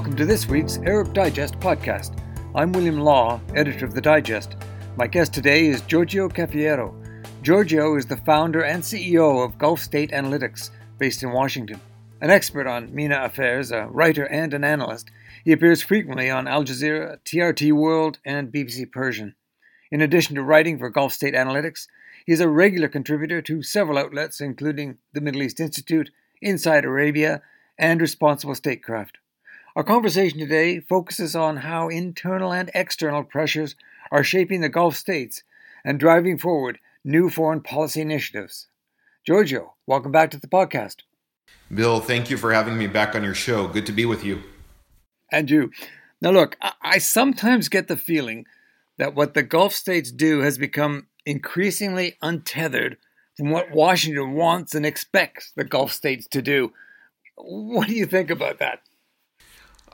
Welcome to this week's Arab Digest podcast. I'm William Law, editor of the Digest. My guest today is Giorgio Cafiero. Giorgio is the founder and CEO of Gulf State Analytics, based in Washington. An expert on MENA affairs, a writer and an analyst, he appears frequently on Al Jazeera, TRT World, and BBC Persian. In addition to writing for Gulf State Analytics, he is a regular contributor to several outlets, including the Middle East Institute, Inside Arabia, and Responsible Statecraft. Our conversation today focuses on how internal and external pressures are shaping the Gulf states and driving forward new foreign policy initiatives. Giorgio, welcome back to the podcast. Bill, thank you for having me back on your show. Good to be with you. And you. Now, look, I sometimes get the feeling that what the Gulf states do has become increasingly untethered from what Washington wants and expects the Gulf states to do. What do you think about that?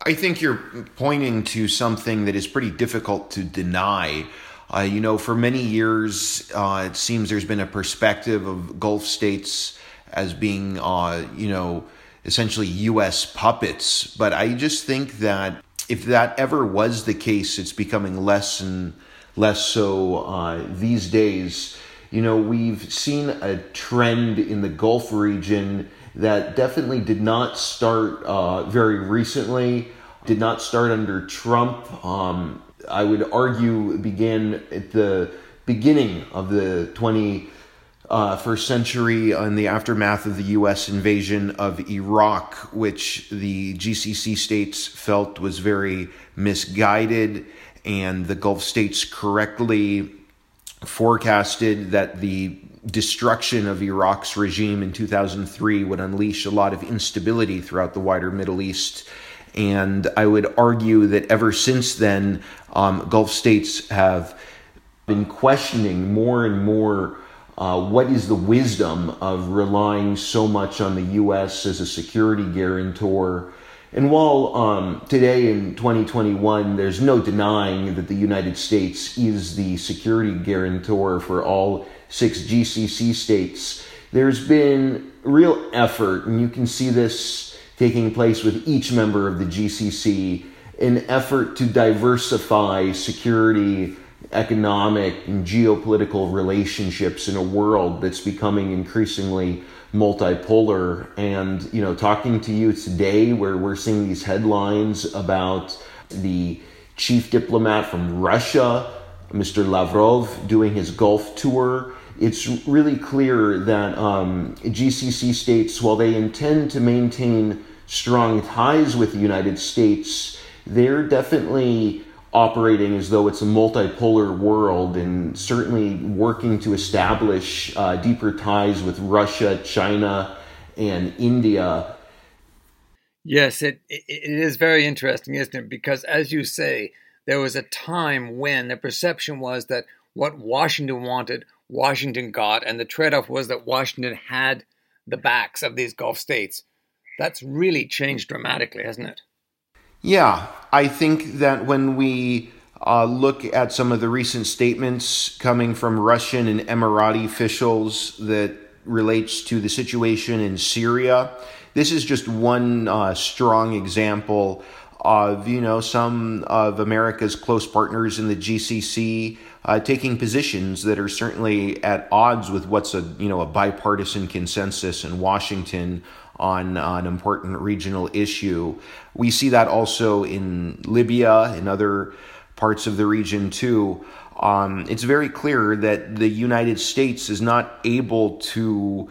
I think you're pointing to something that is pretty difficult to deny. Uh, you know, for many years, uh, it seems there's been a perspective of Gulf states as being, uh, you know, essentially U.S. puppets. But I just think that if that ever was the case, it's becoming less and less so uh, these days. You know, we've seen a trend in the Gulf region that definitely did not start uh, very recently, did not start under Trump. Um, I would argue began at the beginning of the 21st uh, century in the aftermath of the U.S. invasion of Iraq, which the GCC states felt was very misguided, and the Gulf states correctly forecasted that the destruction of Iraq's regime in 2003 would unleash a lot of instability throughout the wider Middle East. And I would argue that ever since then, um, Gulf states have been questioning more and more uh, what is the wisdom of relying so much on the U.S. as a security guarantor and while um, today in 2021, there's no denying that the United States is the security guarantor for all six GCC states, there's been real effort, and you can see this taking place with each member of the GCC, an effort to diversify security, economic, and geopolitical relationships in a world that's becoming increasingly multipolar. And, you know, talking to you today, where we're seeing these headlines about the chief diplomat from Russia, Mr. Lavrov, doing his Gulf tour, it's really clear that um, GCC states, while they intend to maintain strong ties with the United States, they're definitely operating as though it's a multipolar world and certainly working to establish uh, deeper ties with Russia, China, and India. Yes, it, it is very interesting, isn't it? Because as you say, there was a time when the perception was that what Washington wanted, Washington got, and the trade off was that Washington had the backs of these Gulf states. That's really changed dramatically, hasn't it? Yeah, I think that when we uh, look at some of the recent statements coming from Russian and Emirati officials that relates to the situation in Syria, this is just one uh, strong example of you know some of America's close partners in the GCC uh, taking positions that are certainly at odds with what's a you know a bipartisan consensus in Washington on uh, an important regional issue. We see that also in Libya and other parts of the region too. Um, it's very clear that the United States is not able to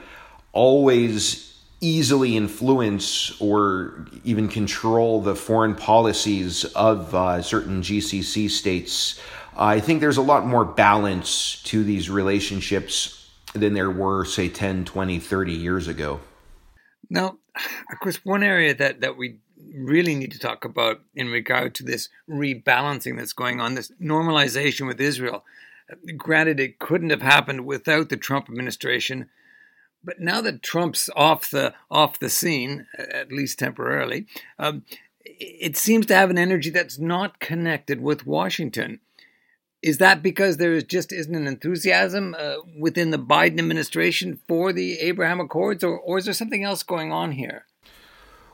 always easily influence or even control the foreign policies of uh, certain GCC states. I think there's a lot more balance to these relationships than there were, say, 10, 20, 30 years ago. Now, of course, one area that, that we really need to talk about in regard to this rebalancing that's going on, this normalization with Israel. Granted, it couldn't have happened without the Trump administration, but now that Trump's off the off the scene, at least temporarily, um, it seems to have an energy that's not connected with Washington. Is that because there just isn't an enthusiasm uh, within the Biden administration for the Abraham Accords, or, or is there something else going on here?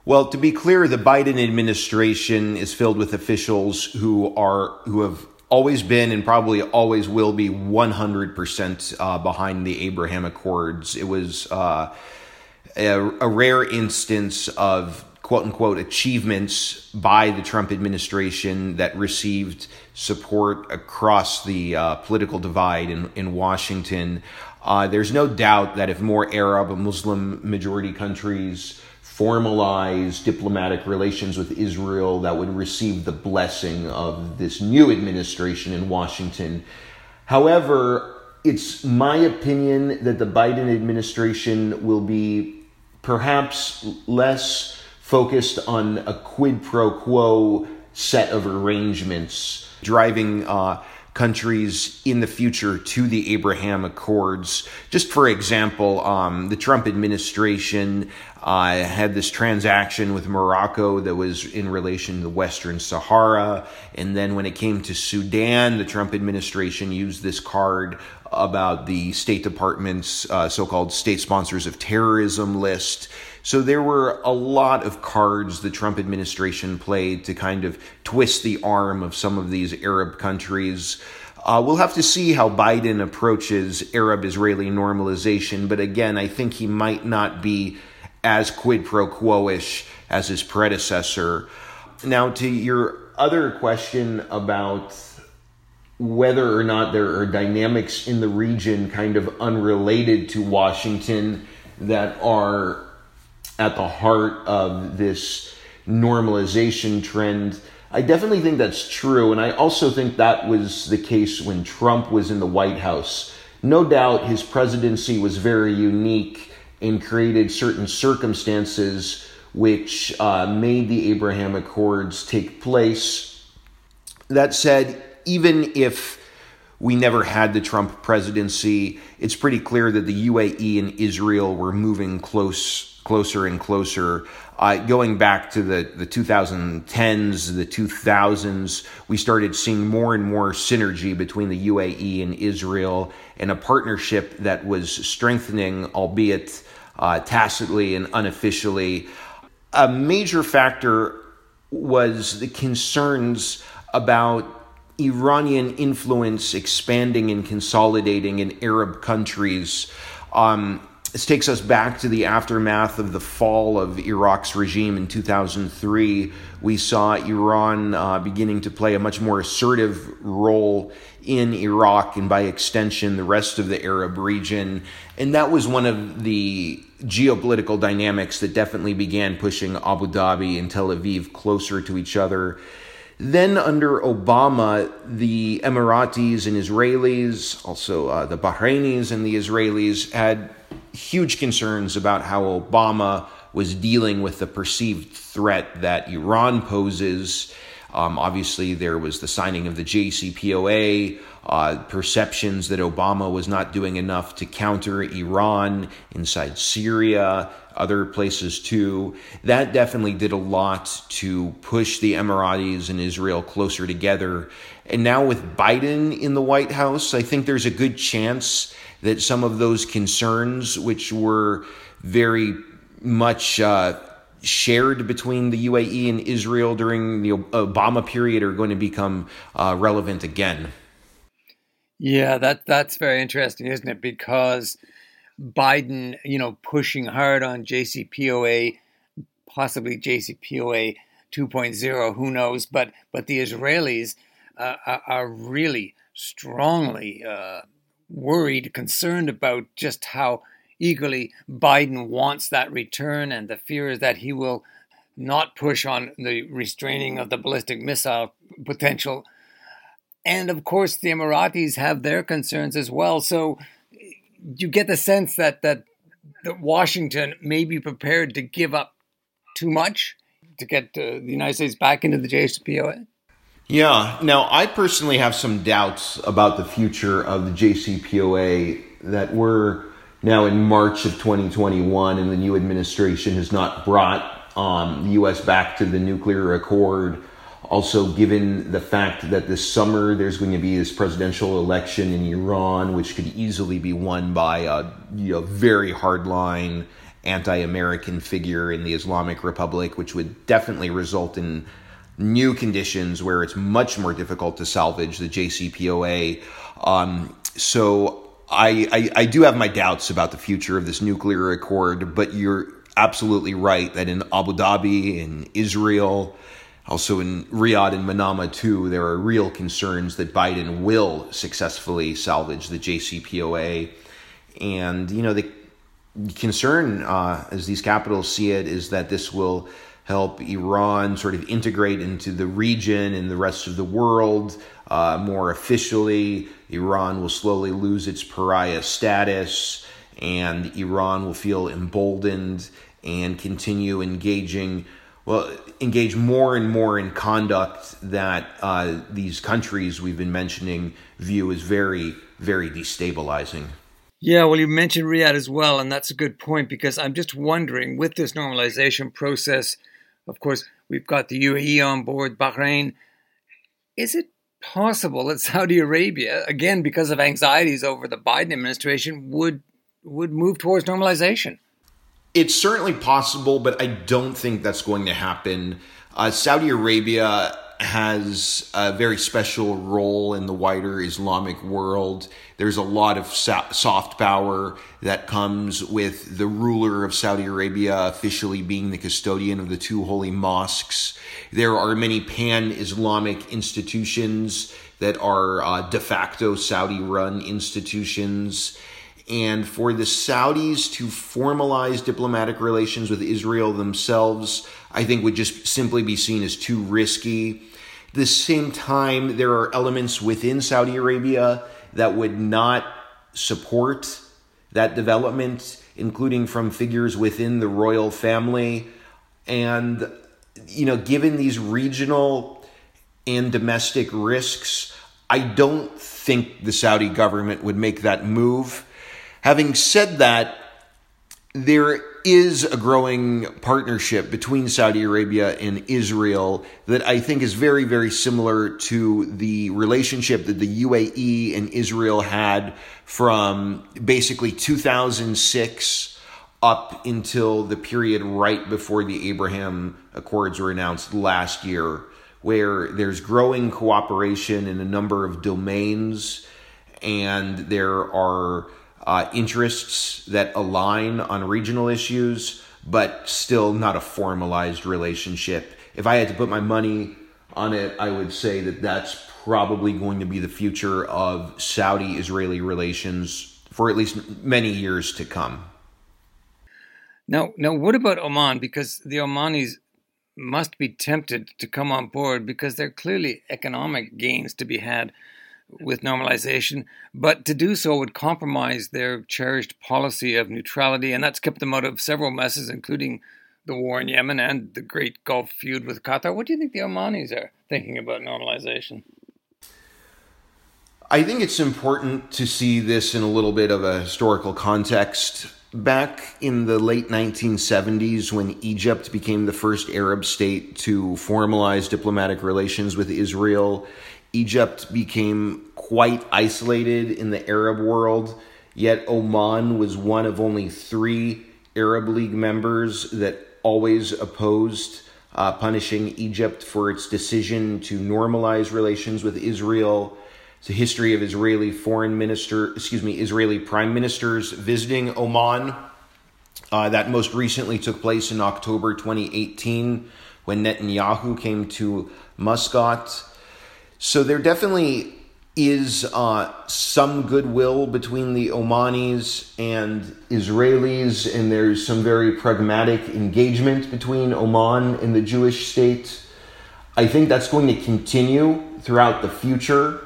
Well, to be clear, the Biden administration is filled with officials who are who have always been and probably always will be 100% uh, behind the Abraham Accords. It was uh, a, a, rare instance of quote unquote achievements by the Trump administration that received support across the uh, political divide in, in Washington. Uh, there's no doubt that if more Arab and Muslim majority countries formalize diplomatic relations with Israel that would receive the blessing of this new administration in Washington. However, it's my opinion that the Biden administration will be perhaps less focused on a quid pro quo set of arrangements, driving uh, countries in the future to the Abraham Accords. Just for example, um, the Trump administration uh, had this transaction with Morocco that was in relation to the Western Sahara. And then when it came to Sudan, the Trump administration used this card about the State Department's uh, so called state sponsors of terrorism list. So there were a lot of cards the Trump administration played to kind of twist the arm of some of these Arab countries. Uh, we'll have to see how Biden approaches Arab Israeli normalization, but again, I think he might not be as quid pro quo ish as his predecessor. Now, to your other question about whether or not there are dynamics in the region kind of unrelated to Washington that are at the heart of this normalization trend. I definitely think that's true. And I also think that was the case when Trump was in the White House. No doubt his presidency was very unique and created certain circumstances which uh, made the Abraham Accords take place. That said, even if we never had the Trump presidency, it's pretty clear that the UAE and Israel were moving close, closer and closer. Uh, going back to the, the 2010s, the 2000s, we started seeing more and more synergy between the UAE and Israel and a partnership that was strengthening, albeit uh, tacitly and unofficially. A major factor was the concerns about Iranian influence expanding and consolidating in Arab countries. Um, this takes us back to the aftermath of the fall of Iraq's regime in 2003. We saw Iran uh, beginning to play a much more assertive role in Iraq and by extension the rest of the Arab region. And that was one of the geopolitical dynamics that definitely began pushing Abu Dhabi and Tel Aviv closer to each other. Then, under Obama, the Emiratis and Israelis, also uh, the Bahrainis and the Israelis, had huge concerns about how Obama was dealing with the perceived threat that Iran poses. Um, obviously, there was the signing of the JCPOA, uh, perceptions that Obama was not doing enough to counter Iran inside Syria, other places too. That definitely did a lot to push the Emiratis and Israel closer together. And now with Biden in the White House, I think there's a good chance that some of those concerns, which were very much uh, shared between the UAE and Israel during the Obama period, are going to become uh, relevant again. Yeah, that that's very interesting, isn't it? Because Biden, you know, pushing hard on JCPOA, possibly JCPOA 2.0, who knows? But but the Israelis uh, are really strongly uh, worried, concerned about just how eagerly Biden wants that return, and the fear is that he will not push on the restraining of the ballistic missile potential. And of course, the Emiratis have their concerns as well. So you get the sense that that, that Washington may be prepared to give up too much to get uh, the United States back into the JCPOA. Yeah. Now, I personally have some doubts about the future of the JCPOA that we're now in March of 2021 and the new administration has not brought um, the U.S. back to the nuclear accord. Also, given the fact that this summer there's going to be this presidential election in Iran, which could easily be won by a you know, very hardline anti American figure in the Islamic Republic, which would definitely result in new conditions where it's much more difficult to salvage the JCPOA. Um, so I, I, I do have my doubts about the future of this nuclear accord, but you're absolutely right that in Abu Dhabi, in Israel, also in Riyadh and Manama too, there are real concerns that Biden will successfully salvage the JCPOA. And, you know, the concern, uh, as these capitals see it, is that this will help Iran sort of integrate into the region and the rest of the world uh, more officially. Iran will slowly lose its pariah status, and Iran will feel emboldened and continue engaging. Well, engage more and more in conduct that uh, these countries we've been mentioning view as very, very destabilizing. Yeah, well, you mentioned Riyadh as well, and that's a good point because I'm just wondering with this normalization process, of course, we've got the UAE on board, Bahrain. Is it possible that Saudi Arabia, again because of anxieties over the Biden administration, would would move towards normalization? It's certainly possible, but I don't think that's going to happen. Uh, Saudi Arabia has a very special role in the wider Islamic world. There's a lot of soft power that comes with the ruler of Saudi Arabia officially being the custodian of the two holy mosques. There are many pan Islamic institutions that are uh, de facto Saudi run institutions. And for the Saudis to formalize diplomatic relations with Israel themselves, I think would just simply be seen as too risky the same time, there are elements within Saudi Arabia that would not support that development, including from figures within the royal family. And, you know, given these regional and domestic risks, I don't think the Saudi government would make that move. Having said that, there is a growing partnership between Saudi Arabia and Israel that I think is very, very similar to the relationship that the UAE and Israel had from basically 2006 up until the period right before the Abraham Accords were announced last year, where there's growing cooperation in a number of domains and there are uh, interests that align on regional issues, but still not a formalized relationship. If I had to put my money on it, I would say that that's probably going to be the future of Saudi Israeli relations for at least many years to come. Now, now, what about Oman? Because the Omanis must be tempted to come on board because there are clearly economic gains to be had with normalization, but to do so would compromise their cherished policy of neutrality, and that's kept them out of several messes, including the war in Yemen and the great Gulf feud with Qatar. What do you think the Omanis are thinking about normalization? I think it's important to see this in a little bit of a historical context. Back in the late 1970s, when Egypt became the first Arab state to formalize diplomatic relations with Israel, Egypt became quite isolated in the Arab world, yet Oman was one of only three Arab League members that always opposed uh, punishing Egypt for its decision to normalize relations with Israel. It's a history of Israeli foreign minister, excuse me, Israeli prime ministers visiting Oman. Uh, that most recently took place in October 2018 when Netanyahu came to Muscat. So there definitely is uh, some goodwill between the Omanis and Israelis, and there's some very pragmatic engagement between Oman and the Jewish state. I think that's going to continue throughout the future.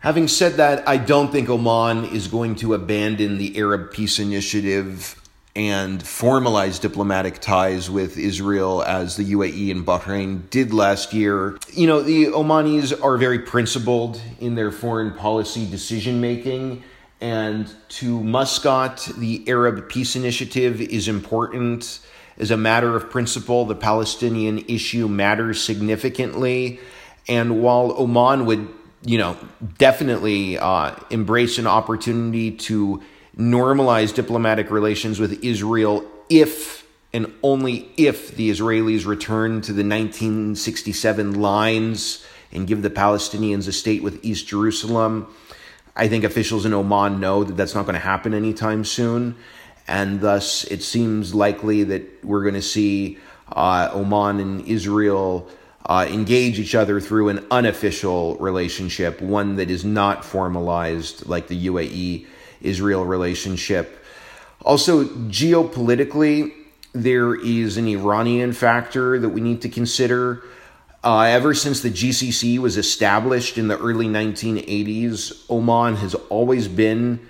Having said that, I don't think Oman is going to abandon the Arab Peace Initiative and formalize diplomatic ties with Israel as the UAE and Bahrain did last year. You know, the Omanis are very principled in their foreign policy decision making. And to Muscat, the Arab Peace Initiative is important. As a matter of principle, the Palestinian issue matters significantly. And while Oman would, you know, definitely uh, embrace an opportunity to normalize diplomatic relations with Israel if and only if the Israelis return to the 1967 lines and give the Palestinians a state with East Jerusalem. I think officials in Oman know that that's not going to happen anytime soon. And thus, it seems likely that we're going to see uh, Oman and Israel uh, engage each other through an unofficial relationship, one that is not formalized like the UAE Israel relationship. Also, geopolitically, there is an Iranian factor that we need to consider. Uh, ever since the GCC was established in the early 1980s, Oman has always been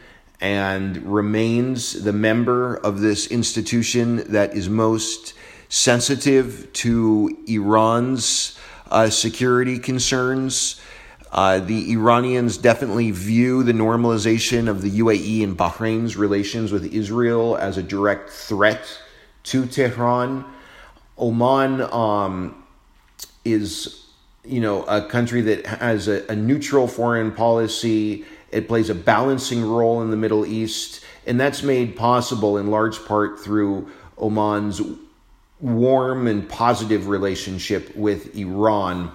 and remains the member of this institution that is most sensitive to Iran's uh, security concerns. Uh, the Iranians definitely view the normalization of the UAE and Bahrain's relations with Israel as a direct threat to Tehran. Oman um, is, you know, a country that has a, a neutral foreign policy. It plays a balancing role in the Middle East, and that's made possible in large part through Oman's warm and positive relationship with Iran.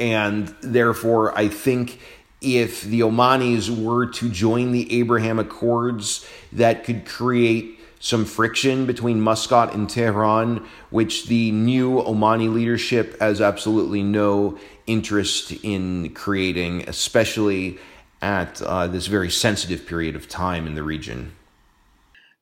And therefore, I think if the Omanis were to join the Abraham Accords, that could create some friction between Muscat and Tehran, which the new Omani leadership has absolutely no interest in creating, especially at uh, this very sensitive period of time in the region.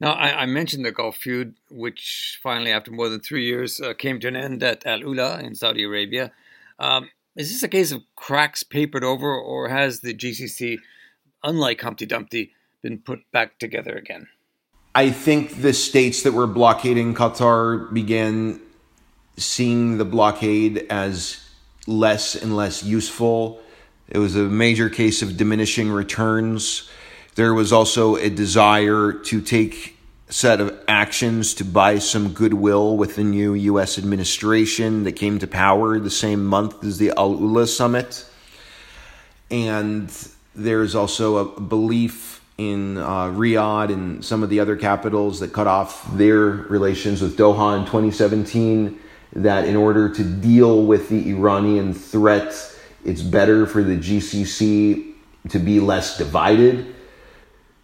Now, I, I, mentioned the Gulf feud, which finally, after more than three years, uh, came to an end at Al Ula in Saudi Arabia. Um, is this a case of cracks papered over, or has the GCC, unlike Humpty Dumpty, been put back together again? I think the states that were blockading Qatar began seeing the blockade as less and less useful. It was a major case of diminishing returns. There was also a desire to take set of actions to buy some goodwill with the new U.S. administration that came to power the same month as the Al Ula summit. And there's also a belief in uh, Riyadh and some of the other capitals that cut off their relations with Doha in 2017 that in order to deal with the Iranian threat, it's better for the GCC to be less divided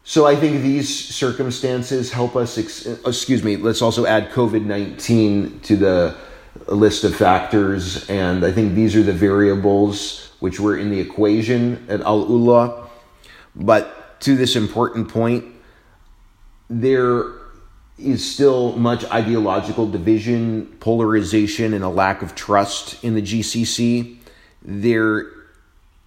so I think these circumstances help us. Ex- excuse me. Let's also add COVID nineteen to the list of factors, and I think these are the variables which were in the equation at Al Ula. But to this important point, there is still much ideological division, polarization, and a lack of trust in the GCC. There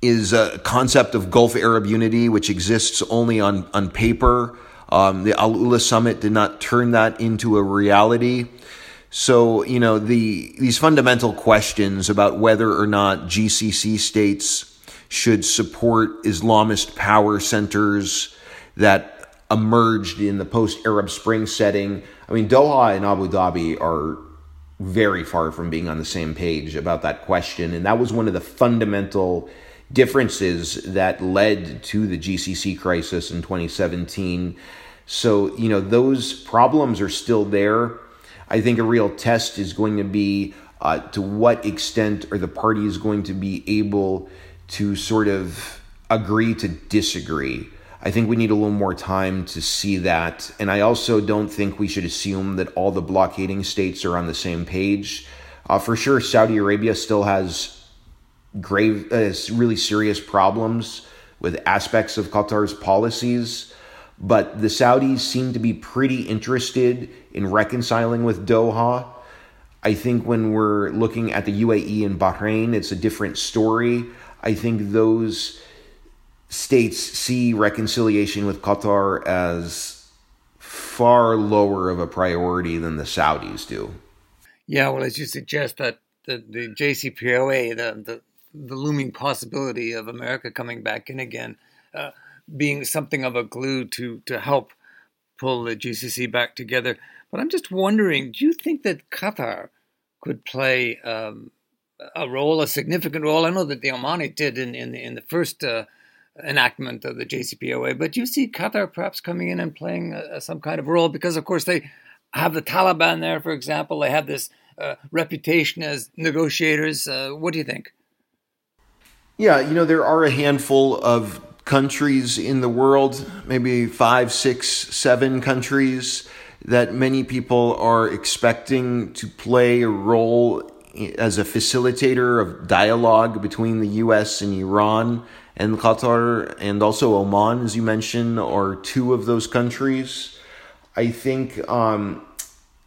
is a concept of Gulf Arab unity, which exists only on, on paper. Um, the Al Ula summit did not turn that into a reality. So, you know, the these fundamental questions about whether or not GCC states should support Islamist power centers that emerged in the post Arab Spring setting. I mean, Doha and Abu Dhabi are very far from being on the same page about that question. And that was one of the fundamental differences that led to the GCC crisis in 2017. So, you know, those problems are still there. I think a real test is going to be uh, to what extent are the parties going to be able to sort of agree to disagree. I think we need a little more time to see that. And I also don't think we should assume that all the blockading states are on the same page. Uh, for sure, Saudi Arabia still has grave, uh, really serious problems with aspects of Qatar's policies. But the Saudis seem to be pretty interested in reconciling with Doha. I think when we're looking at the UAE and Bahrain, it's a different story. I think those states see reconciliation with Qatar as far lower of a priority than the Saudis do. Yeah, well, as you suggest, that the, the JCPOA, the, the the looming possibility of America coming back in again, uh, being something of a glue to to help pull the GCC back together. But I'm just wondering, do you think that Qatar could play um, a role, a significant role? I know that the Omani did in in, in the first. Uh, enactment of the JCPOA, but you see Qatar perhaps coming in and playing uh, some kind of role because, of course, they have the Taliban there, for example. They have this uh, reputation as negotiators. Uh, what do you think? Yeah, you know, there are a handful of countries in the world, maybe five, six, seven countries that many people are expecting to play a role as a facilitator of dialogue between the US and Iran and Qatar and also Oman, as you mentioned, are two of those countries. I think um,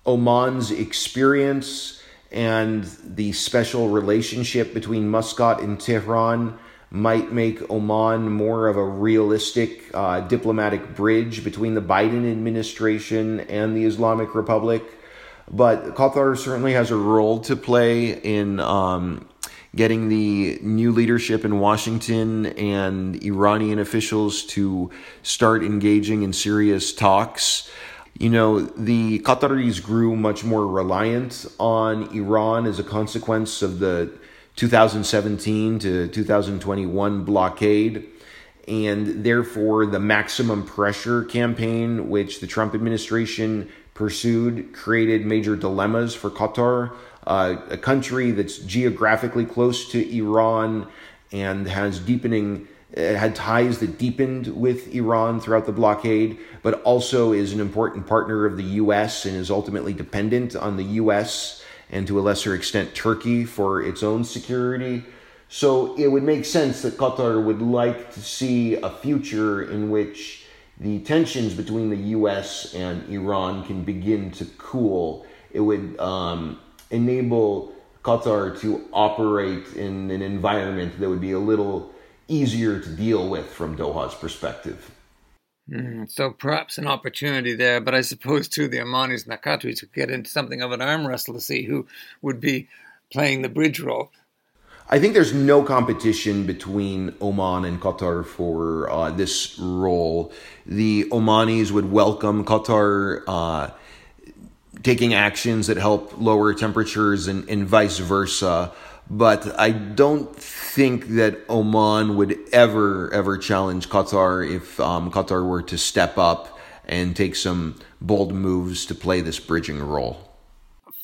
Oman's experience and the special relationship between Muscat and Tehran might make Oman more of a realistic uh, diplomatic bridge between the Biden administration and the Islamic Republic. But Qatar certainly has a role to play in um, getting the new leadership in Washington and Iranian officials to start engaging in serious talks. You know, the Qataris grew much more reliant on Iran as a consequence of the 2017 to 2021 blockade. And therefore, the maximum pressure campaign, which the Trump administration pursued, created major dilemmas for Qatar uh, a country that's geographically close to Iran and has deepening uh, had ties that deepened with Iran throughout the blockade, but also is an important partner of the U.S. and is ultimately dependent on the U.S. and to a lesser extent Turkey for its own security. So it would make sense that Qatar would like to see a future in which the tensions between the U.S. and Iran can begin to cool. It would um, enable Qatar to operate in an environment that would be a little easier to deal with from Doha's perspective. Mm, so perhaps an opportunity there, but I suppose too the Omanis and the Qataris would get into something of an arm wrestle to see who would be playing the bridge role. I think there's no competition between Oman and Qatar for uh, this role. The Omanis would welcome Qatar uh, taking actions that help lower temperatures and, and vice versa. But I don't think that Oman would ever, ever challenge Qatar if um, Qatar were to step up and take some bold moves to play this bridging role.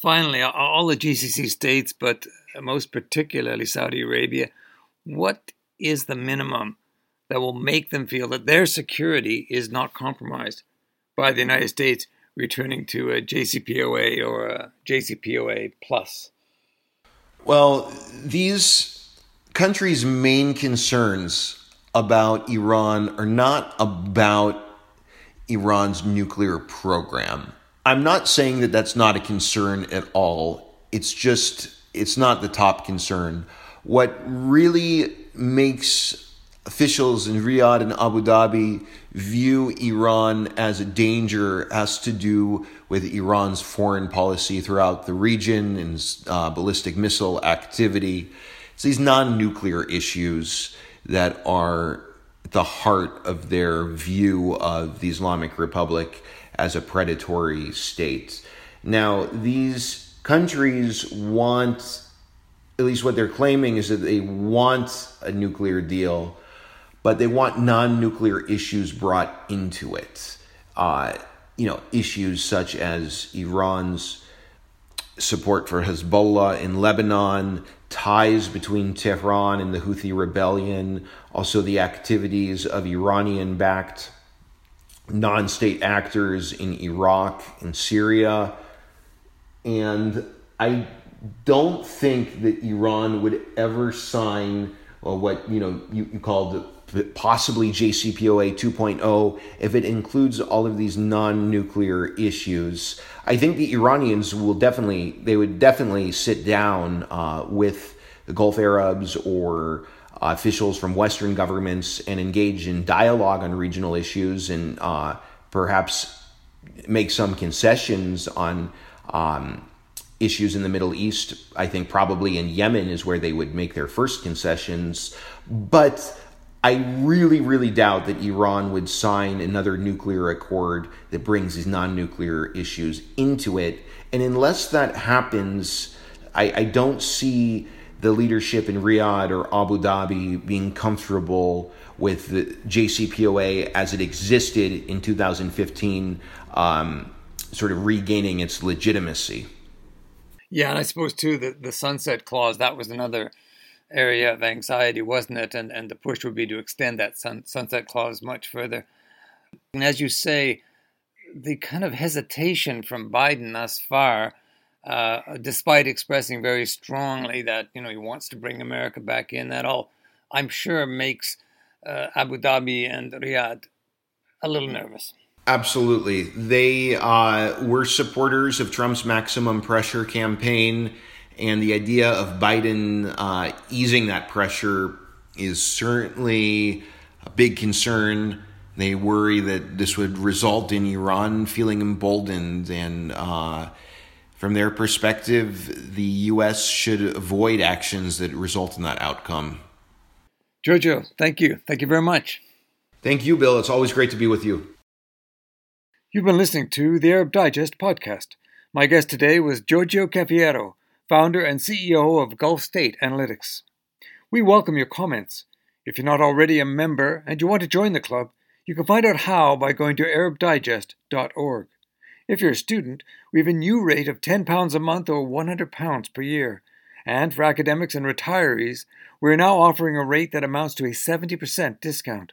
Finally, all the GCC states, but most particularly Saudi Arabia, what is the minimum that will make them feel that their security is not compromised by the United States returning to a JCPOA or a JCPOA plus? Well, these countries' main concerns about Iran are not about Iran's nuclear program. I'm not saying that that's not a concern at all. It's just, it's not the top concern. What really makes officials in Riyadh and Abu Dhabi view Iran as a danger has to do with Iran's foreign policy throughout the region and uh, ballistic missile activity. It's these non nuclear issues that are at the heart of their view of the Islamic Republic as a predatory state. Now, these countries want, at least what they're claiming is that they want a nuclear deal but they want non-nuclear issues brought into it. Uh, you know, issues such as Iran's support for Hezbollah in Lebanon, ties between Tehran and the Houthi rebellion, also the activities of Iranian backed non state actors in Iraq and Syria. And I don't think that Iran would ever sign what you know you, you called possibly JCPOA 2.0 if it includes all of these non-nuclear issues. I think the Iranians will definitely they would definitely sit down uh, with the Gulf Arabs or uh, officials from Western governments and engage in dialogue on regional issues and uh, perhaps make some concessions on. Um, issues in the Middle East. I think probably in Yemen is where they would make their first concessions. But I really, really doubt that Iran would sign another nuclear accord that brings these non nuclear issues into it. And unless that happens, I, I, don't see the leadership in Riyadh or Abu Dhabi being comfortable with the JCPOA as it existed in 2015 um, sort of regaining its legitimacy. Yeah, and I suppose too that the sunset clause that was another area of anxiety, wasn't it? And and the push would be to extend that sun, sunset clause much further. And as you say, the kind of hesitation from Biden thus far, uh, despite expressing very strongly that you know he wants to bring America back in, that all I'm sure makes uh, Abu Dhabi and Riyadh a little nervous. Absolutely. They uh, were supporters of Trump's maximum pressure campaign, and the idea of Biden uh, easing that pressure is certainly a big concern. They worry that this would result in Iran feeling emboldened, and uh, from their perspective, the U.S. should avoid actions that result in that outcome. Giorgio, thank you. Thank you very much. Thank you, Bill. It's always great to be with you. You've been listening to the Arab Digest podcast. My guest today was Giorgio Cafiero, founder and CEO of Gulf State Analytics. We welcome your comments. If you're not already a member and you want to join the club, you can find out how by going to ArabDigest.org. If you're a student, we have a new rate of £10 a month or £100 per year. And for academics and retirees, we're now offering a rate that amounts to a 70% discount.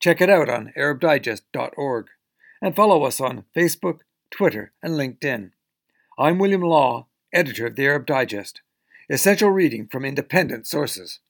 Check it out on ArabDigest.org and follow us on Facebook, Twitter, and LinkedIn. I'm William Law, editor of the Arab Digest, essential reading from independent sources.